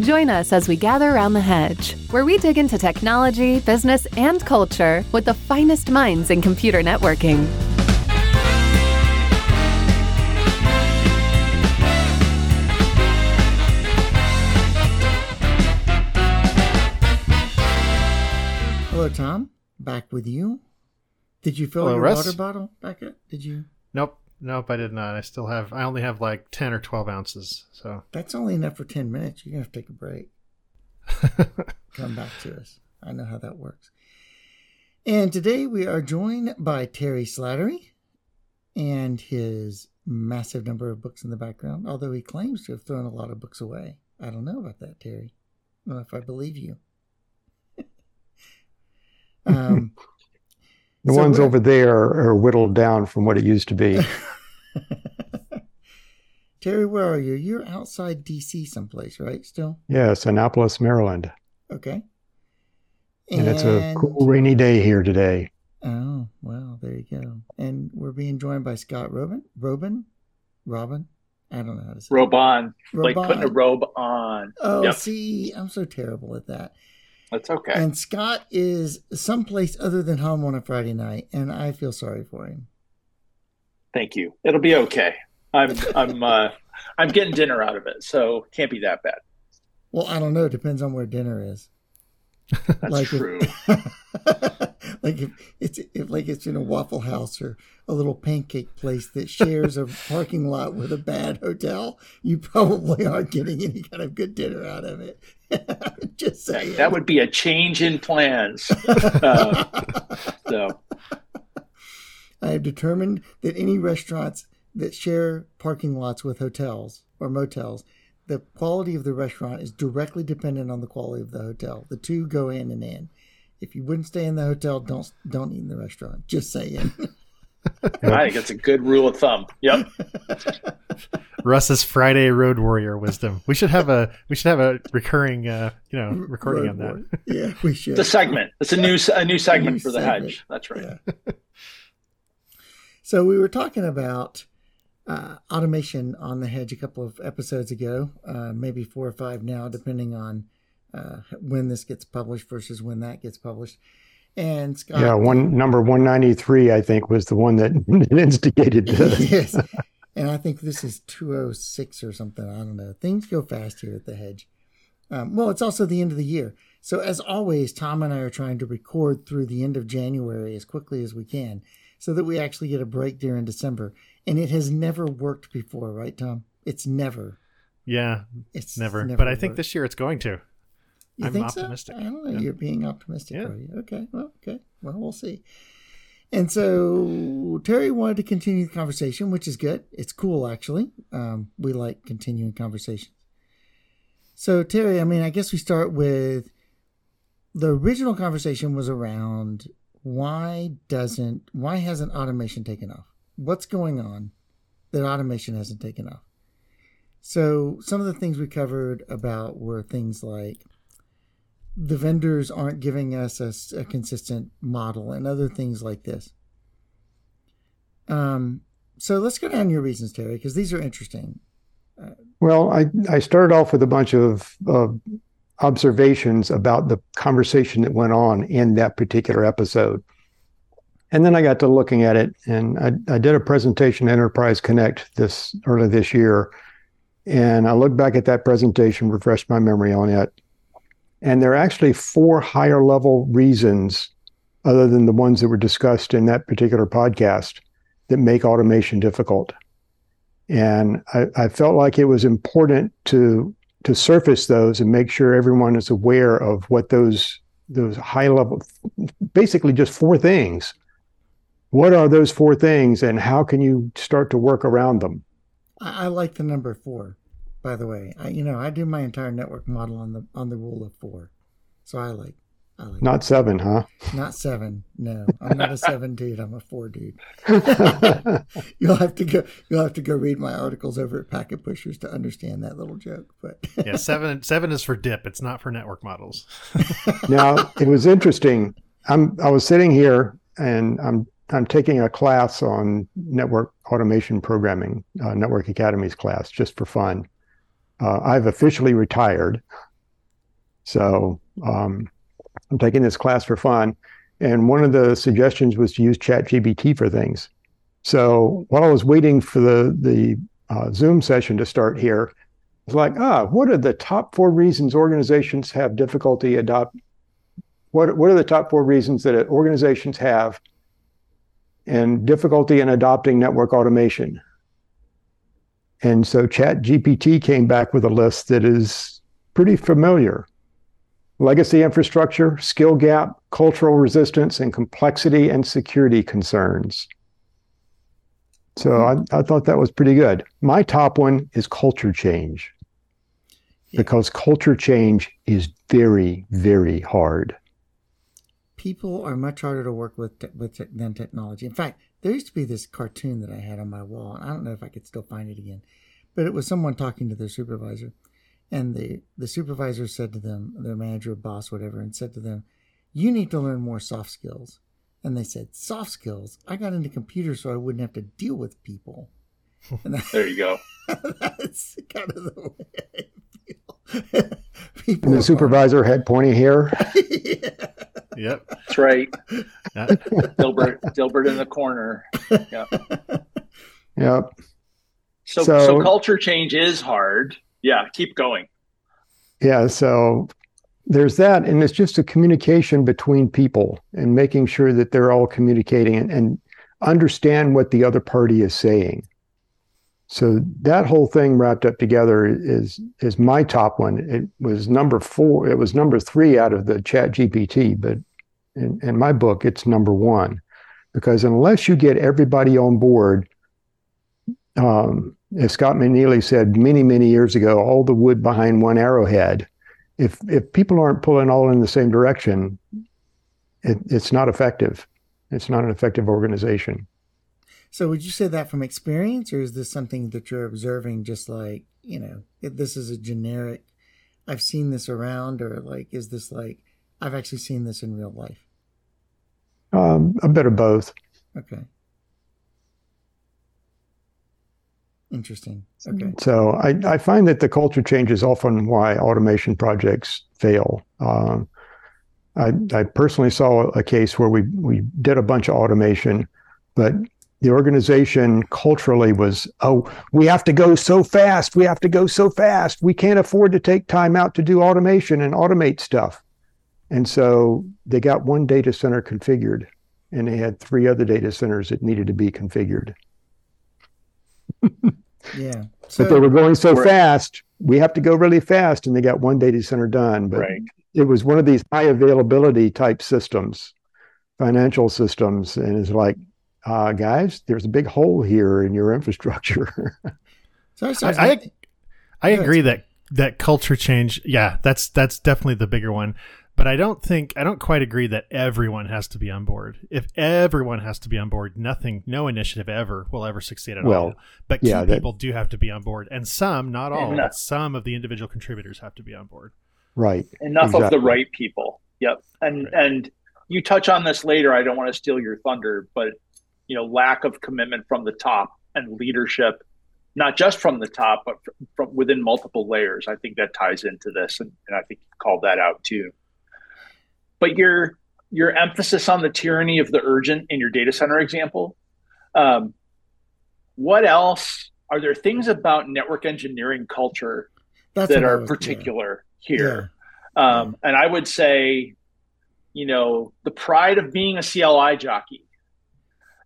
Join us as we gather around the hedge, where we dig into technology, business, and culture with the finest minds in computer networking. Hello, Tom. Back with you. Did you fill Hello, your Russ. water bottle back up? Did you? Nope, nope, I did not. I still have. I only have like ten or twelve ounces. So That's only enough for 10 minutes. You're going to have to take a break. Come back to us. I know how that works. And today we are joined by Terry Slattery and his massive number of books in the background, although he claims to have thrown a lot of books away. I don't know about that, Terry. I don't know if I believe you. um, The So ones over there are whittled down from what it used to be. Terry, where are you? You're outside DC someplace, right? Still? yes, Annapolis, Maryland. Okay. And, it's a cool rainy day here today. Oh, well, there you go. And we're being joined by Scott Robin. Robin? Robin? I don't know how to say robe on, like putting a robe on. Oh, Yep. see, I'm so terrible at that. That's okay. And Scott is someplace other than home on a Friday night, and I feel sorry for him. Thank you. It'll be okay. I'm I'm uh I'm getting dinner out of it, so can't be that bad. Well, I don't know. It Depends on where dinner is. That's Like if- true. like if it's if like it's in a Waffle House or a little pancake place that shares a parking lot with a bad hotel, you probably aren't getting any kind of good dinner out of it. Just saying. that would be a change in plans. Uh, so I have determined that any restaurants that share parking lots with hotels or motels, the quality of the restaurant is directly dependent on the quality of the hotel. The two go hand in and in. If you wouldn't stay in the hotel, don't don't eat in the restaurant. Just saying. I think it's a good rule of thumb. Yep. Russ's Friday Road Warrior wisdom. We should have a we should have a recurring uh, you know recording on that. Road Warrior. Yeah, we should. The segment. It's a new a new segment New for the segment. hedge. That's right. Yeah. so we were talking about uh, automation on the hedge a couple of episodes ago, uh, maybe four or five now, depending on uh, when this gets published versus when that gets published. And Scott, yeah, one number 193, I think, was the one that instigated this. yes, and I think this is 206 or something. I don't know. Things go fast here at the hedge. Um, well, it's also the end of the year. So, as always, Tom and I are trying to record through the end of January as quickly as we can so that we actually get a break during December. And it has never worked before, right, Tom? It's never. Yeah, It's never. But I think this year it's going to. You I'm think optimistic. So? I don't know. Yeah. You're being optimistic, Yeah. are you? Okay. Well, okay. Well, we'll see. And so Terry wanted to continue the conversation, which is good. It's cool, actually. Um, we like continuing conversations. So Terry, I mean, I guess we start with the original conversation was around why doesn't why hasn't automation taken off? What's going on that automation hasn't taken off? So some of the things we covered about were things like the vendors aren't giving us a consistent model and other things like this. Um, so let's go down your reasons, Terry, because these are interesting. Well, I, I started off with a bunch of, of observations about the conversation that went on in that particular episode. And then I got to looking at it, and I, I did a presentation Enterprise Connect this early this year. And I looked back at that presentation, refreshed my memory on it. And there are actually four higher level reasons, other than the ones that were discussed in that particular podcast, that make automation difficult. And I, I felt like it was important to to surface those and make sure everyone is aware of what those those high level basically just four things. What are those four things and how can you start to work around them? I, I like the number four, by the way. I, you know, I do my entire network model on the on the rule of four, so I like I like Not seven, huh? not seven. No, I'm not a seven dude. I'm a four dude. You'll have to go. You'll have to go read my articles over at Packet Pushers to understand that little joke. But Yeah, seven seven is for dip. It's not for network models. now it was interesting. I'm I was sitting here and I'm I'm taking a class on network automation programming, uh, Network Academies class, just for fun. Uh, I've officially retired. So um, I'm taking this class for fun. And one of the suggestions was to use ChatGPT for things. So while I was waiting for the, the uh, Zoom session to start here, I was like, ah, what are the top four reasons organizations have difficulty adopt? What, what are the top four reasons that organizations have and difficulty in adopting network automation? And so Chat GPT came back with a list that is pretty familiar. Legacy infrastructure, skill gap, cultural resistance, and complexity and security concerns. So I, I thought that was pretty good. My top one is culture change because culture change is very, very hard. People are much harder to work with, with than technology. In fact, there used to be this cartoon that I had on my wall. And I don't know if I could still find it again, but it was someone talking to their supervisor, and the the supervisor said to them, their manager, boss, whatever, and said to them, "You need to learn more soft skills." And they said, "Soft skills? I got into computers so I wouldn't have to deal with people." And that, there you go. that's kind of the way I. people and the supervisor hard. had pointy hair. yeah. Yep. That's right. Yeah. Dilbert, Dilbert in the corner. Yep. Yep. So, so, so culture change is hard. Yeah, keep going. Yeah, so there's that, and it's just a communication between people and making sure that they're all communicating and, and understand what the other party is saying. So that whole thing wrapped up together is is my top one. It was number four. It was number three out of the Chat GPT, but in, in my book, it's number one because unless you get everybody on board, um, as Scott McNealy said many many years ago, all the wood behind one arrowhead. If if people aren't pulling all in the same direction, it, it's not effective. It's not an effective organization. So would you say that from experience, or is this something that you're observing? Just like you know, this is a generic. I've seen this around, or like, is this like I've actually seen this in real life? Um, a bit of both. Okay. Interesting. Okay. So I, I find that the culture change is often why automation projects fail. Um, I, I personally saw a case where we, we did a bunch of automation, but the organization culturally was, oh, we have to go so fast. We have to go so fast. We can't afford to take time out to do automation and automate stuff. And so they got one data center configured and they had three other data centers that needed to be configured. yeah. So, but they were going so right. fast, we have to go really fast. And they got one data center done. But right. it was one of these high availability type systems, financial systems. And it's like, uh, guys, there's a big hole here in your infrastructure. so I, I, I agree that that culture change, yeah, that's that's definitely the bigger one. But I don't think I don't quite agree that everyone has to be on board. If everyone has to be on board, nothing, no initiative ever will ever succeed at well, all. But key yeah, that, people do have to be on board, and some, not all, but some of the individual contributors have to be on board. Right. Enough exactly. of the right people. Yep. And right. and you touch on this later. I don't want to steal your thunder, but you know lack of commitment from the top and leadership not just from the top but from within multiple layers i think that ties into this and, and i think you called that out too but your your emphasis on the tyranny of the urgent in your data center example um, what else are there things about network engineering culture That's that are particular yeah. here yeah. Um, and i would say you know the pride of being a cli jockey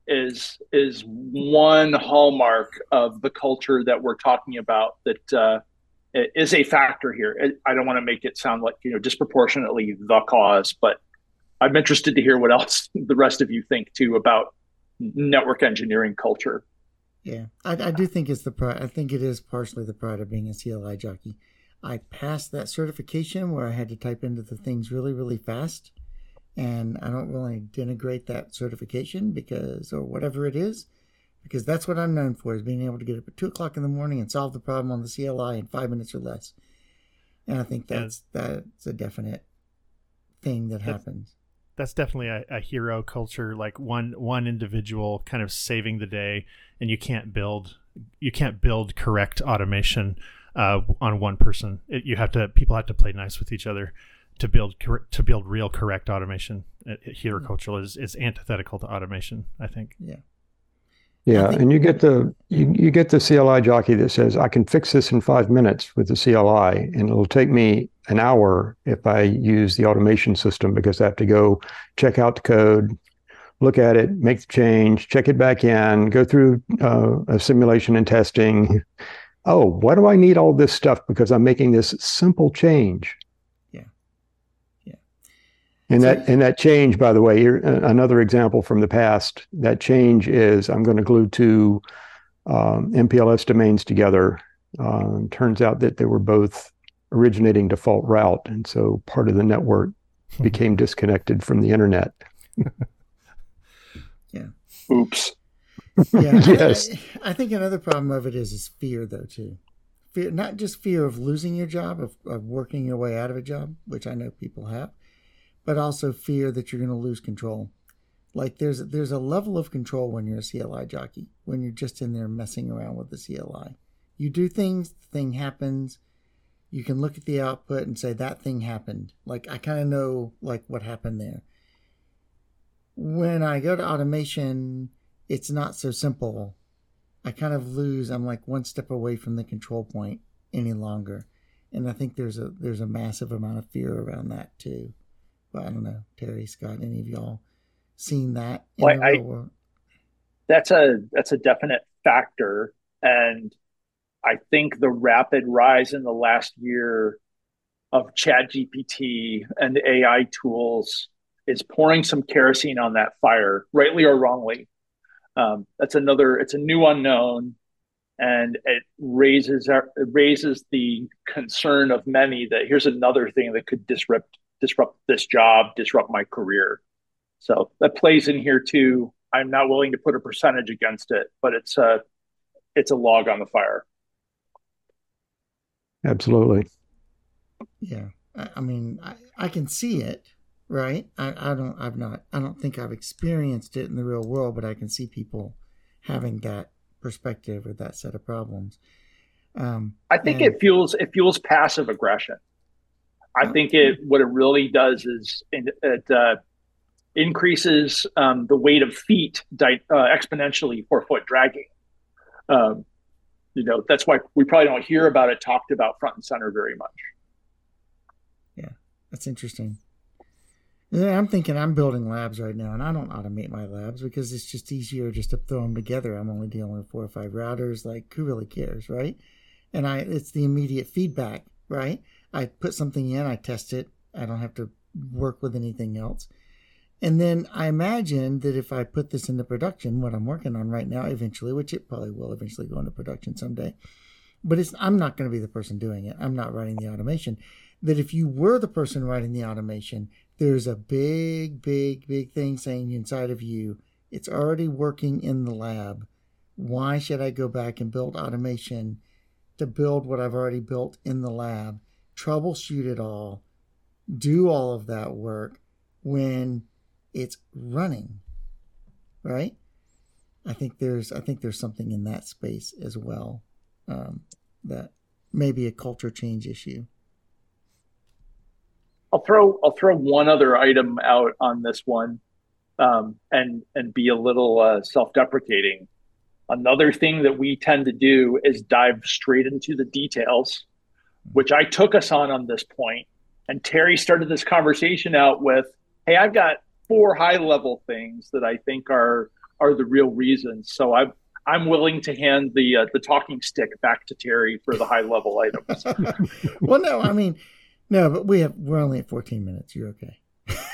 is is one hallmark of the culture that we're talking about that uh, is a factor here. I don't want to make it sound like you know disproportionately the cause, but I'm interested to hear what else the rest of you think too about network engineering culture. Yeah, I, I do think it's the pride. I think it is partially the pride of being a CLI jockey. I passed that certification where I had to type into the things really, really fast and I don't really denigrate that certification because, or whatever it is, because that's what I'm known for is being able to get up at two o'clock in the morning and solve the problem on the CLI in five minutes or less. And I think that's yeah. that's a definite thing that that's, happens. That's definitely a, a hero culture, like one one individual kind of saving the day, and you can't build you can't build correct automation uh, on one person. It, you have to people have to play nice with each other to build to build real correct automation. Uh, uh, Hero mm-hmm. culture is is antithetical to automation. I think. Yeah. Yeah, and you get the you, you get the CLI jockey that says I can fix this in five minutes with the CLI, and it'll take me an hour if I use the automation system because I have to go check out the code, look at it, make the change, check it back in, go through uh, a simulation and testing. Oh, why do I need all this stuff? Because I'm making this simple change. And that and that change, by the way, here, another example from the past. That change is I'm going to glue two um, MPLS domains together. Uh, turns out that they were both originating default route, and so part of the network hmm. became disconnected from the internet. yeah. Oops. Yeah. yes. I, I, think another problem of it is is fear, though, too. Fear, not just fear of losing your job, of, of working your way out of a job, which I know people have but also fear that you're going to lose control. Like there's there's a level of control when you're a CLI jockey, when you're just in there messing around with the CLI. You do things, the thing happens. You can look at the output and say that thing happened. Like I kind of know like what happened there. When I go to automation, it's not so simple. I kind of lose. I'm like one step away from the control point any longer, and I think there's a there's a massive amount of fear around that too. But I don't know, Terry, Scott, any of y'all seen that? well, I, that's a that's a definite factor, and I think the rapid rise in the last year of Chat GPT and AI tools is pouring some kerosene on that fire, rightly or wrongly. Um, that's another. It's a new unknown, and it raises it raises the concern of many that here's another thing that could disrupt disrupt this job, disrupt my career. So that plays in here too. I'm not willing to put a percentage against it, but it's a it's a log on the fire. Absolutely. Yeah, I, I mean, I, I can see it, right? I, I don't, I've not, I don't think I've experienced it in the real world, but I can see people having that perspective or that set of problems. Um, I think and, it fuels it fuels passive aggression. I think it what it really does is it uh, increases um, the weight of feet di- uh, exponentially for foot dragging. Um, you know that's why we probably don't hear about it talked about front and center very much. Yeah, that's interesting. Yeah, I'm thinking I'm building labs right now, and I don't automate my labs because it's just easier just to throw them together. I'm only dealing with four or five routers. Like, who really cares, right? And I, it's the immediate feedback, right? I put something in, I test it. I don't have to work with anything else. And then I imagine that if I put this into production, what I'm working on right now, eventually, which it probably will eventually go into production someday, but it's I'm not going to be the person doing it. I'm not writing the automation. That if you were the person writing the automation, there's a big, big, big thing saying inside of you, it's already working in the lab. Why should I go back and build automation to build what I've already built in the lab? Troubleshoot it all, do all of that work when it's running, right? I think there's I think there's something in that space as well um, that may be a culture change issue. I'll throw I'll throw one other item out on this one, um, and and be a little uh, self-deprecating. Another thing that we tend to do is dive straight into the details which I took us on on this point. And Terry started this conversation out with, "Hey, I've got four high level things that I think are are the real reasons." So I'm I'm willing to hand the uh, the talking stick back to Terry for the high level items. well, no, I mean, no, but we have we're only at 14 minutes. You're okay.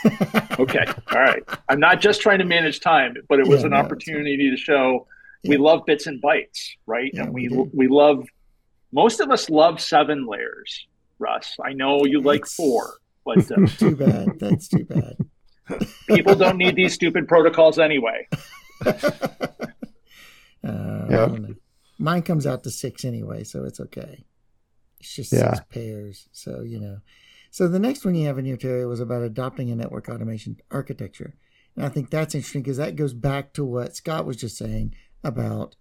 okay, all right. I'm not just trying to manage time, but it was yeah, an no, opportunity to show yeah. we love bits and bytes, right? Yeah, and we we, we love most of us love seven layers, Russ. I know you like four, but uh, too bad. That's too bad. people don't need these stupid protocols anyway. Uh, yeah. Mine comes out to six anyway, so it's okay. It's just yeah. six pairs, so you know. So the next one you have in your area was about adopting a network automation architecture, and I think that's interesting because that goes back to what Scott was just saying about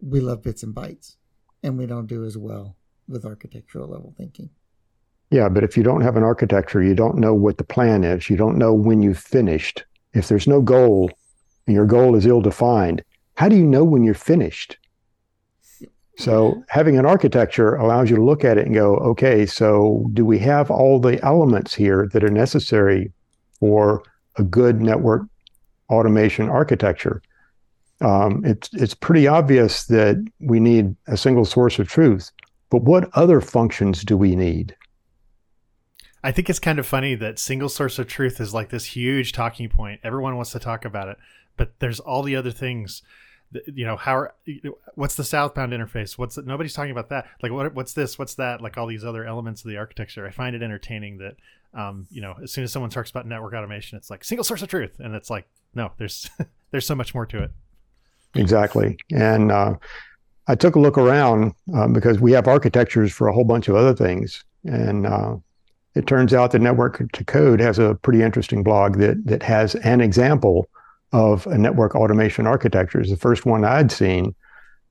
we love bits and bytes and we don't do as well with architectural level thinking. Yeah, but if you don't have an architecture, you don't know what the plan is. You don't know when you've finished. If there's no goal and your goal is ill defined, how do you know when you're finished? So having an architecture allows you to look at it and go, okay, so do we have all the elements here that are necessary for a good network automation architecture? Um, it's it's pretty obvious that we need a single source of truth, but what other functions do we need? I think it's kind of funny that single source of truth is like this huge talking point. Everyone wants to talk about it, but there's all the other things. That, you know, how are, what's the southbound interface? What's the, nobody's talking about that? Like, what what's this? What's that? Like all these other elements of the architecture. I find it entertaining that, um, you know, as soon as someone talks about network automation, it's like single source of truth, and it's like, no, there's there's so much more to it. Exactly, and uh, I took a look around uh, because we have architectures for a whole bunch of other things, and uh, it turns out that Network to Code has a pretty interesting blog that that has an example of a network automation architecture. It's the first one I'd seen.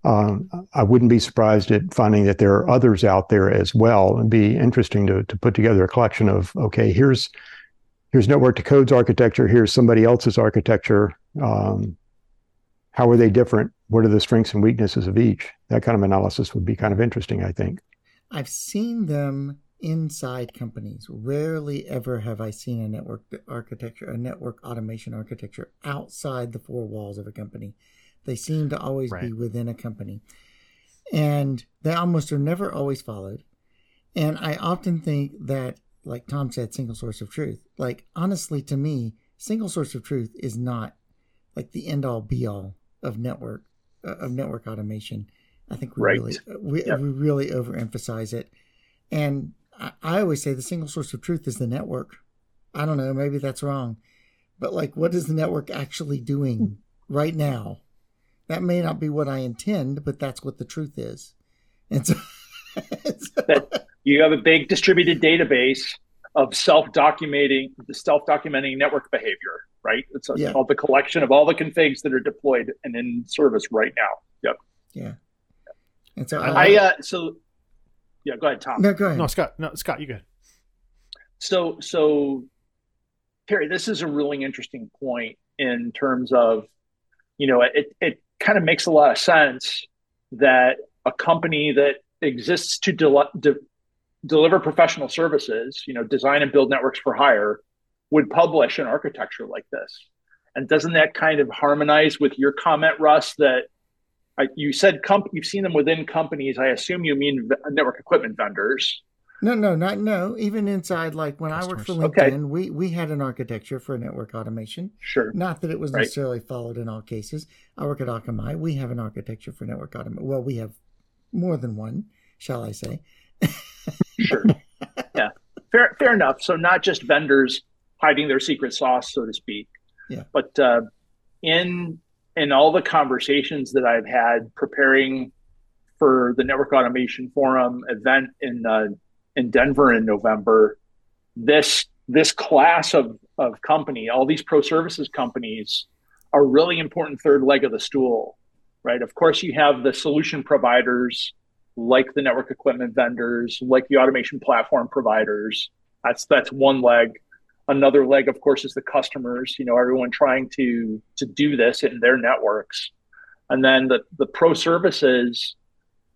Um, I wouldn't be surprised at finding that there are others out there as well. It'd be interesting to to put together a collection of okay, here's here's Network to Code's architecture, here's somebody else's architecture. Um, how are they different? What are the strengths and weaknesses of each? That kind of analysis would be kind of interesting, I think. I've seen them inside companies. Rarely ever have I seen a network architecture, a network automation architecture outside the four walls of a company. They seem to always right. be within a company. And they almost are never always followed. And I often think that, like Tom said, single source of truth. Like, honestly, to me, single source of truth is not like the end all be all of network uh, of network automation. I think we right. really we, yep. we really overemphasize it. And I, I always say the single source of truth is the network. I don't know, maybe that's wrong. But like what is the network actually doing right now? That may not be what I intend, but that's what the truth is. And so, so you have a big distributed database of self-documenting the self-documenting network behavior, right? It's a, yeah. called the collection of all the configs that are deployed and in service right now. Yep. Yeah. And so I, I uh, so yeah, go ahead, Tom. No, go ahead. No, Scott. No, Scott, you go. So, so Terry, this is a really interesting point in terms of, you know, it it kind of makes a lot of sense that a company that exists to de- de- deliver professional services, you know, design and build networks for hire, would publish an architecture like this. And doesn't that kind of harmonize with your comment, Russ, that I, you said comp- you've seen them within companies. I assume you mean v- network equipment vendors. No, no, not no. Even inside, like when Customers. I worked for LinkedIn, okay. we we had an architecture for network automation. Sure. Not that it was right. necessarily followed in all cases. I work at Akamai. We have an architecture for network automation. Well, we have more than one, shall I say? sure. Yeah. Fair. Fair enough. So not just vendors hiding their secret sauce, so to speak. Yeah. But uh, in in all the conversations that I've had preparing for the Network Automation Forum event in uh, in Denver in November, this this class of of company, all these pro services companies, are really important third leg of the stool, right? Of course, you have the solution providers like the network equipment vendors, like the automation platform providers. That's that's one leg. Another leg of course is the customers you know everyone trying to to do this in their networks. And then the the pro services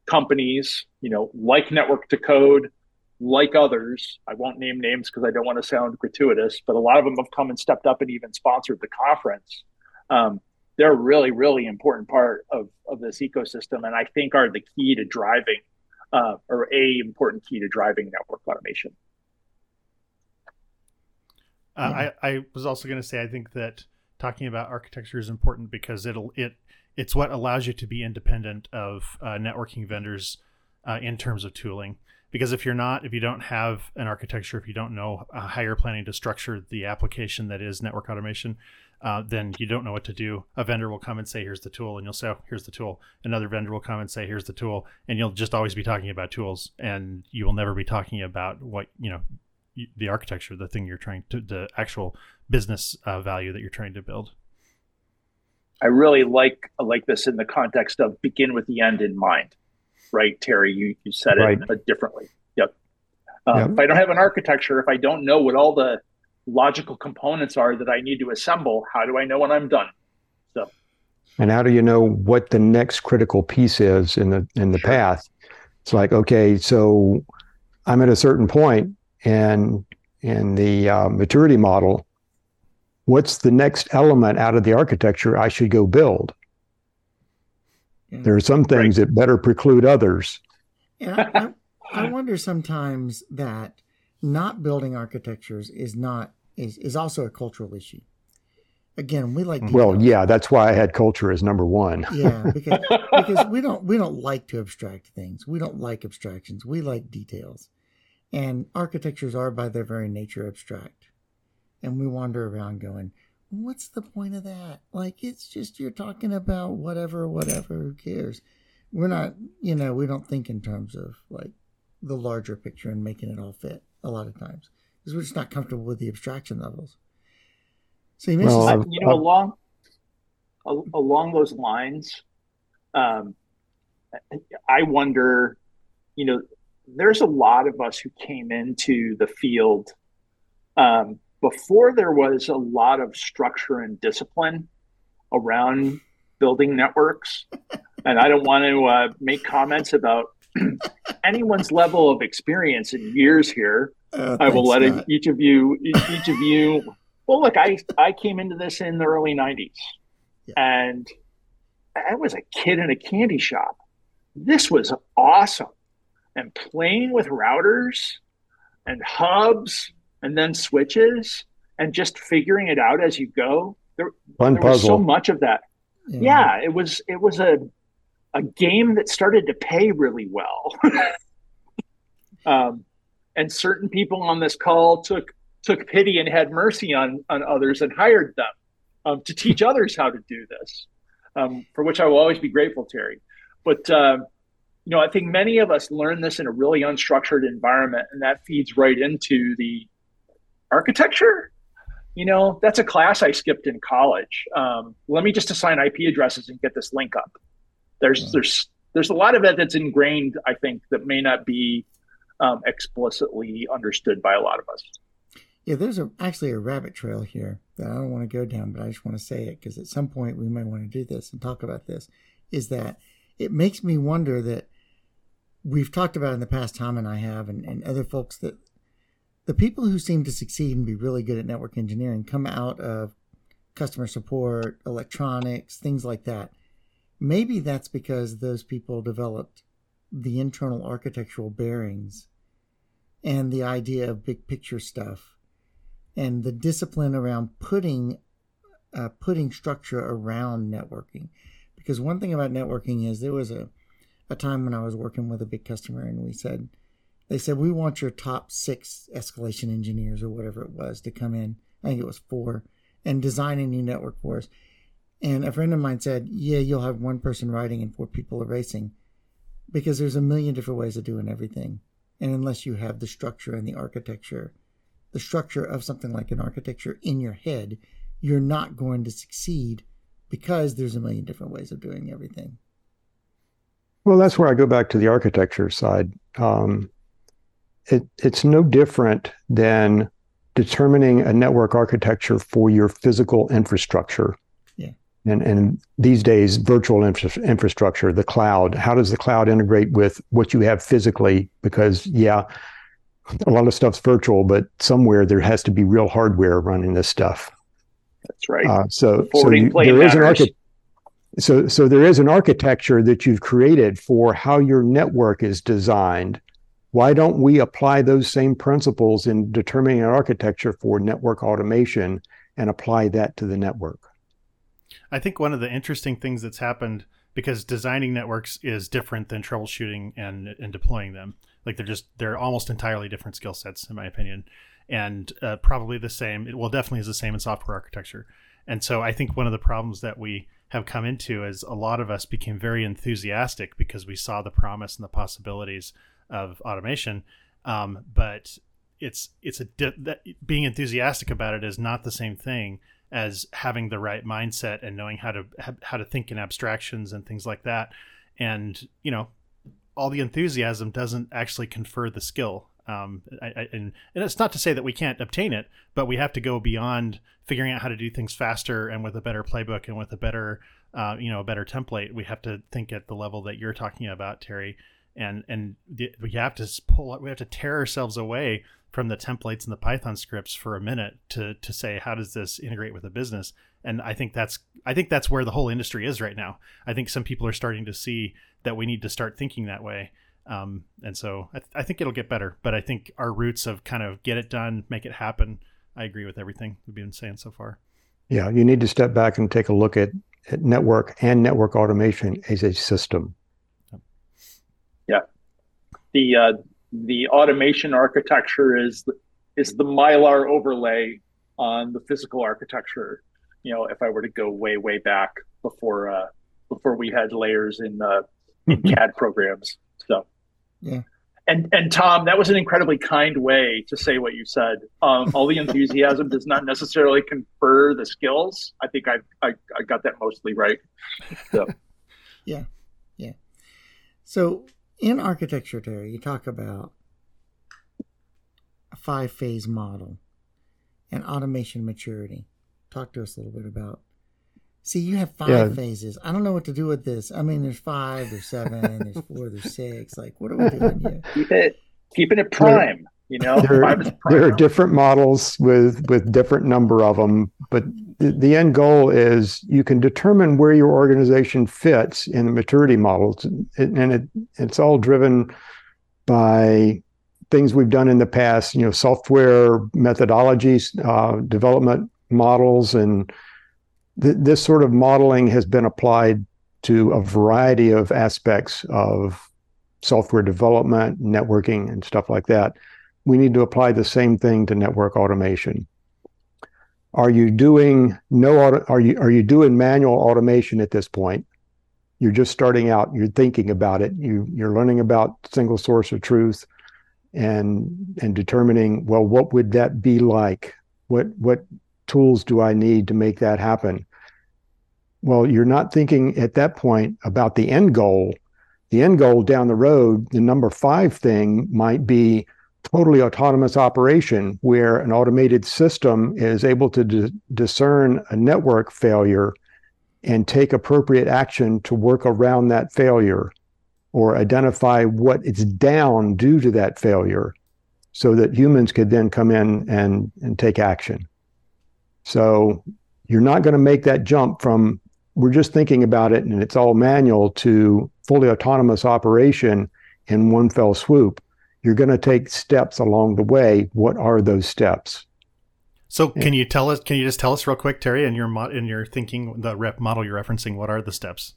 companies you know like network to code like others i won't name names because i don't want to sound gratuitous but a lot of them have come and stepped up and even sponsored the conference. Um, they're really really important part of of this ecosystem and i think are the key to driving uh, or a important key to driving network automation uh. I, I was also going to say I think that talking about architecture is important because it'll it it's what allows you to be independent of uh, networking vendors uh, in terms of tooling. Because if you're not, if you don't have an architecture, if you don't know uh, how you're planning to structure the application that is network automation, uh, then you don't know what to do. A vendor will come and say, "Here's the tool," and you'll say, oh, "Here's the tool." Another vendor will come and say, "Here's the tool," and you'll just always be talking about tools, and you will never be talking about what you know the architecture, the thing you're trying to, the actual business uh, value that you're trying to build. I really like like this in the context of begin with the end in mind, right, Terry? You you said right. it differently. Yep. Um, yep. If I don't have an architecture, if I don't know what all the logical components are that I need to assemble, how do I know when I'm done? So. And how do you know what the next critical piece is in the in the sure. path? It's like okay, so I'm at a certain point, and in the uh, maturity model, what's the next element out of the architecture I should go build? Yeah. There are some things right. that better preclude others. Yeah, I, I, wonder sometimes that not building architectures is not is, is also a cultural issue. Again, we like well, yeah, that's why I had culture as number one. yeah, because because we don't we don't like to abstract things. We don't like abstractions. We like details, and architectures are by their very nature abstract and we wander around going, what's the point of that? Like, it's just you're talking about whatever, whatever, who cares? We're not, you know, we don't think in terms of like the larger picture and making it all fit a lot of times because we're just not comfortable with the abstraction levels. So you mentioned, well, you know, along along those lines, um, I wonder, you know, there's a lot of us who came into the field um, before there was a lot of structure and discipline around building networks. And I don't want to uh, make comments about anyone's level of experience in years here. Uh, I will let it, each of you, each of you. Well, look, I I came into this in the early '90s, yeah. and I was a kid in a candy shop. This was awesome, and playing with routers and hubs and then switches and just figuring it out as you go. There, Fun there was so much of that. Yeah. yeah, it was it was a a game that started to pay really well. um, and certain people on this call took took pity and had mercy on on others and hired them um, to teach others how to do this, um, for which I will always be grateful, Terry. But uh, you know, I think many of us learn this in a really unstructured environment, and that feeds right into the architecture you know that's a class i skipped in college um, let me just assign ip addresses and get this link up there's there's there's a lot of it that's ingrained i think that may not be um, explicitly understood by a lot of us yeah there's a, actually a rabbit trail here that i don't want to go down but i just want to say it because at some point we might want to do this and talk about this is that it makes me wonder that we've talked about in the past tom and i have and, and other folks that the people who seem to succeed and be really good at network engineering come out of customer support, electronics, things like that. Maybe that's because those people developed the internal architectural bearings and the idea of big picture stuff and the discipline around putting uh, putting structure around networking. Because one thing about networking is there was a, a time when I was working with a big customer and we said, they said we want your top six escalation engineers or whatever it was to come in. I think it was four and design a new network for us. And a friend of mine said, "Yeah, you'll have one person writing and four people erasing, because there's a million different ways of doing everything. And unless you have the structure and the architecture, the structure of something like an architecture in your head, you're not going to succeed because there's a million different ways of doing everything." Well, that's where I go back to the architecture side. Um, it, it's no different than determining a network architecture for your physical infrastructure. And, and these days, virtual infra- infrastructure, the cloud, how does the cloud integrate with what you have physically? Because, yeah, a lot of stuff's virtual, but somewhere there has to be real hardware running this stuff. That's right. Uh, so, so you, there is an architecture. So, so there is an architecture that you've created for how your network is designed why don't we apply those same principles in determining an architecture for network automation and apply that to the network? I think one of the interesting things that's happened because designing networks is different than troubleshooting and and deploying them. Like they're just they're almost entirely different skill sets in my opinion, and uh, probably the same. It well definitely is the same in software architecture. And so I think one of the problems that we have come into is a lot of us became very enthusiastic because we saw the promise and the possibilities of automation. Um, but it's it's a di- that being enthusiastic about it is not the same thing as having the right mindset and knowing how to how to think in abstractions and things like that. And you know, all the enthusiasm doesn't actually confer the skill. Um, I, I, and, and it's not to say that we can't obtain it, but we have to go beyond figuring out how to do things faster and with a better playbook and with a better, uh, you know, a better template. We have to think at the level that you're talking about, Terry, and and we have to pull, we have to tear ourselves away from the templates and the Python scripts for a minute to to say how does this integrate with a business. And I think that's I think that's where the whole industry is right now. I think some people are starting to see that we need to start thinking that way um, and so I, th- I, think it'll get better. But I think our roots of kind of get it done, make it happen. I agree with everything we've been saying so far. Yeah, you need to step back and take a look at, at network and network automation as a system. Yeah, the uh, the automation architecture is the, is the mylar overlay on the physical architecture. You know, if I were to go way way back before uh, before we had layers in uh, in CAD programs. So yeah. And and Tom, that was an incredibly kind way to say what you said. Um, all the enthusiasm does not necessarily confer the skills. I think I I, I got that mostly right. So. yeah, yeah. So in architecture, Terry, you talk about a five phase model and automation maturity. Talk to us a little bit about See, you have five yeah. phases. I don't know what to do with this. I mean, there's five, there's seven, there's four, there's six. Like, what are we doing here? Keep it, keeping it prime. There, you know, there, there are different models with with different number of them, but the, end goal is you can determine where your organization fits in the maturity models, and it it's all driven by things we've done in the past. You know, software methodologies, uh, development models, and th- this sort of modeling has been applied to a variety of aspects of software development, networking, and stuff like that. We need to apply the same thing to network automation. Are you doing no auto, are you are you doing manual automation at this point? You're just starting out, you're thinking about it, you you're learning about single source of truth and and determining, well, what would that be like? What what tools do I need to make that happen? Well, you're not thinking at that point about the end goal. The end goal down the road, the number five thing might be totally autonomous operation where an automated system is able to d- discern a network failure and take appropriate action to work around that failure or identify what is down due to that failure so that humans could then come in and, and take action. So you're not going to make that jump from we're just thinking about it and it's all manual to fully autonomous operation in one fell swoop. You're going to take steps along the way. What are those steps? So, can you tell us? Can you just tell us real quick, Terry, in your in your thinking, the rep model you're referencing? What are the steps?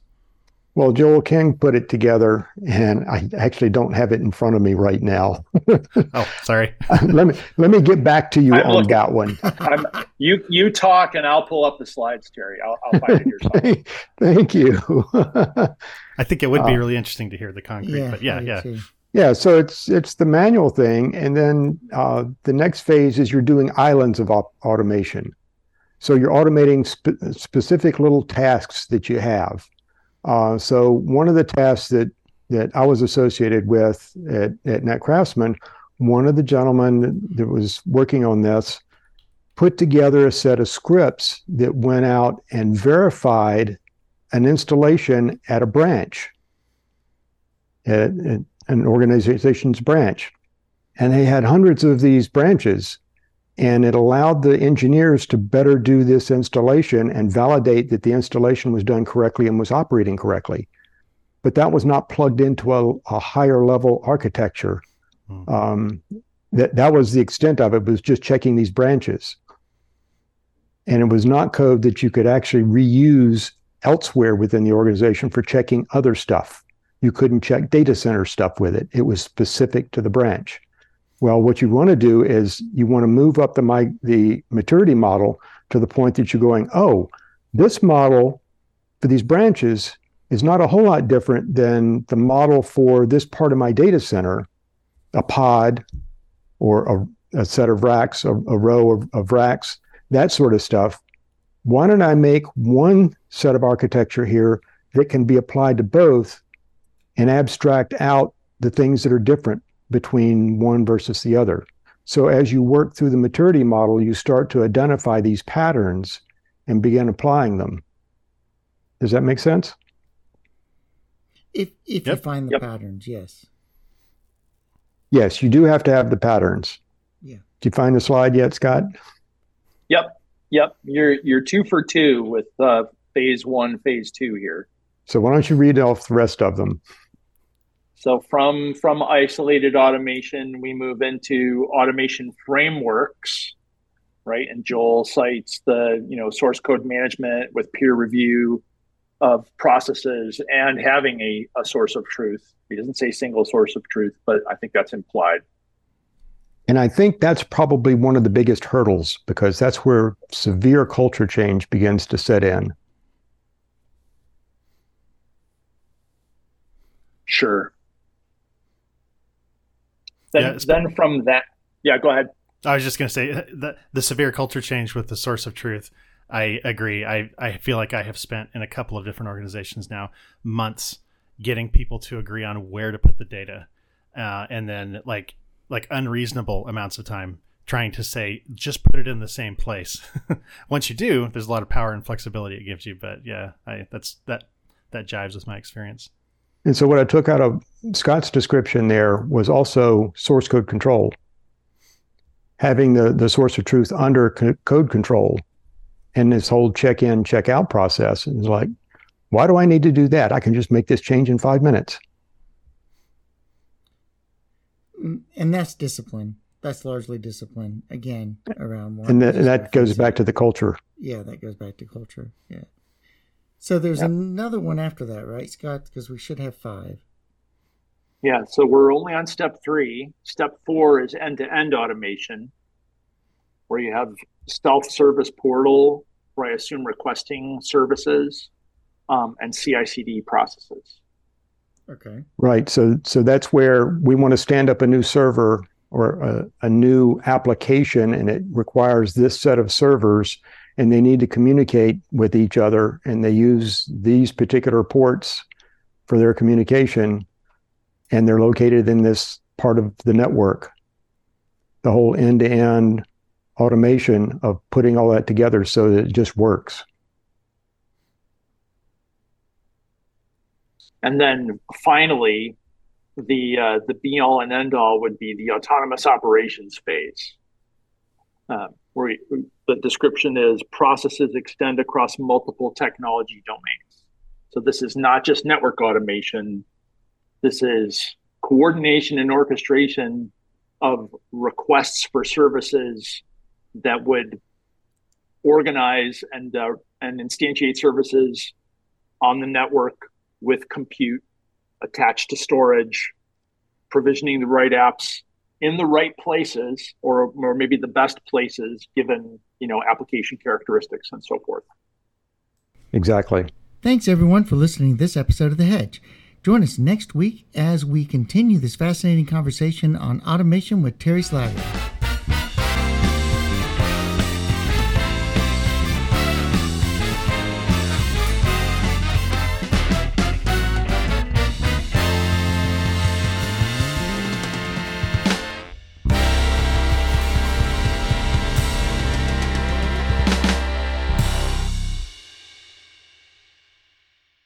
Well, Joel King put it together, and I actually don't have it in front of me right now. oh, sorry. let me let me get back to you I'm on looking, that one. I'm, you you talk, and I'll pull up the slides, Terry. I'll, I'll find it yourself. Thank you. I think it would be uh, really interesting to hear the concrete, yeah, but yeah, yeah. Too. Yeah, so it's it's the manual thing, and then uh, the next phase is you're doing islands of op- automation. So you're automating spe- specific little tasks that you have. Uh, so one of the tasks that that I was associated with at, at NetCraftsmen, one of the gentlemen that was working on this put together a set of scripts that went out and verified an installation at a branch, at, at an organization's branch. And they had hundreds of these branches and it allowed the engineers to better do this installation and validate that the installation was done correctly and was operating correctly. But that was not plugged into a, a higher level architecture. Mm-hmm. Um, that that was the extent of it. Was just checking these branches, and it was not code that you could actually reuse elsewhere within the organization for checking other stuff. You couldn't check data center stuff with it. It was specific to the branch. Well, what you want to do is you want to move up the my, the maturity model to the point that you're going, oh, this model for these branches is not a whole lot different than the model for this part of my data center, a pod or a, a set of racks, a, a row of, of racks, that sort of stuff. Why don't I make one set of architecture here that can be applied to both and abstract out the things that are different between one versus the other. So as you work through the maturity model, you start to identify these patterns and begin applying them. Does that make sense? If if yep. you find the yep. patterns, yes. Yes, you do have to have the patterns. Yeah. Did you find the slide yet, Scott? Yep. Yep. You're you're two for two with uh, phase one, phase two here. So why don't you read off the rest of them? So from from isolated automation, we move into automation frameworks, right? And Joel cites the you know source code management with peer review of processes and having a, a source of truth. He doesn't say single source of truth, but I think that's implied. And I think that's probably one of the biggest hurdles because that's where severe culture change begins to set in. Sure. Then, yeah, then from that, yeah, go ahead. I was just going to say the the severe culture change with the source of truth. I agree. I, I feel like I have spent in a couple of different organizations now months getting people to agree on where to put the data, uh, and then like like unreasonable amounts of time trying to say just put it in the same place. Once you do, there's a lot of power and flexibility it gives you. But yeah, I that's that that jives with my experience. And so what I took out of Scott's description there was also source code control. Having the, the source of truth under co- code control and this whole check in, check out process is like, why do I need to do that? I can just make this change in five minutes. Mm, and that's discipline. That's largely discipline again around. And that, that goes back to the culture. Yeah, that goes back to culture. Yeah. So there's yep. another one after that, right, Scott? Because we should have five. Yeah, so we're only on step three. Step four is end to end automation, where you have self service portal, where I assume requesting services, um, and CI CD processes. Okay. Right. So so that's where we want to stand up a new server or a, a new application, and it requires this set of servers and they need to communicate with each other and they use these particular ports for their communication and they're located in this part of the network. The whole end-to-end automation of putting all that together so that it just works. And then finally the uh, the be all and end all would be the autonomous operations phase. Uh, where the description is processes extend across multiple technology domains. So this is not just network automation. This is coordination and orchestration of requests for services that would organize and uh, and instantiate services on the network with compute attached to storage, provisioning the right apps in the right places or, or maybe the best places given you know application characteristics and so forth. Exactly. Thanks everyone for listening to this episode of the hedge. Join us next week as we continue this fascinating conversation on automation with terry slattery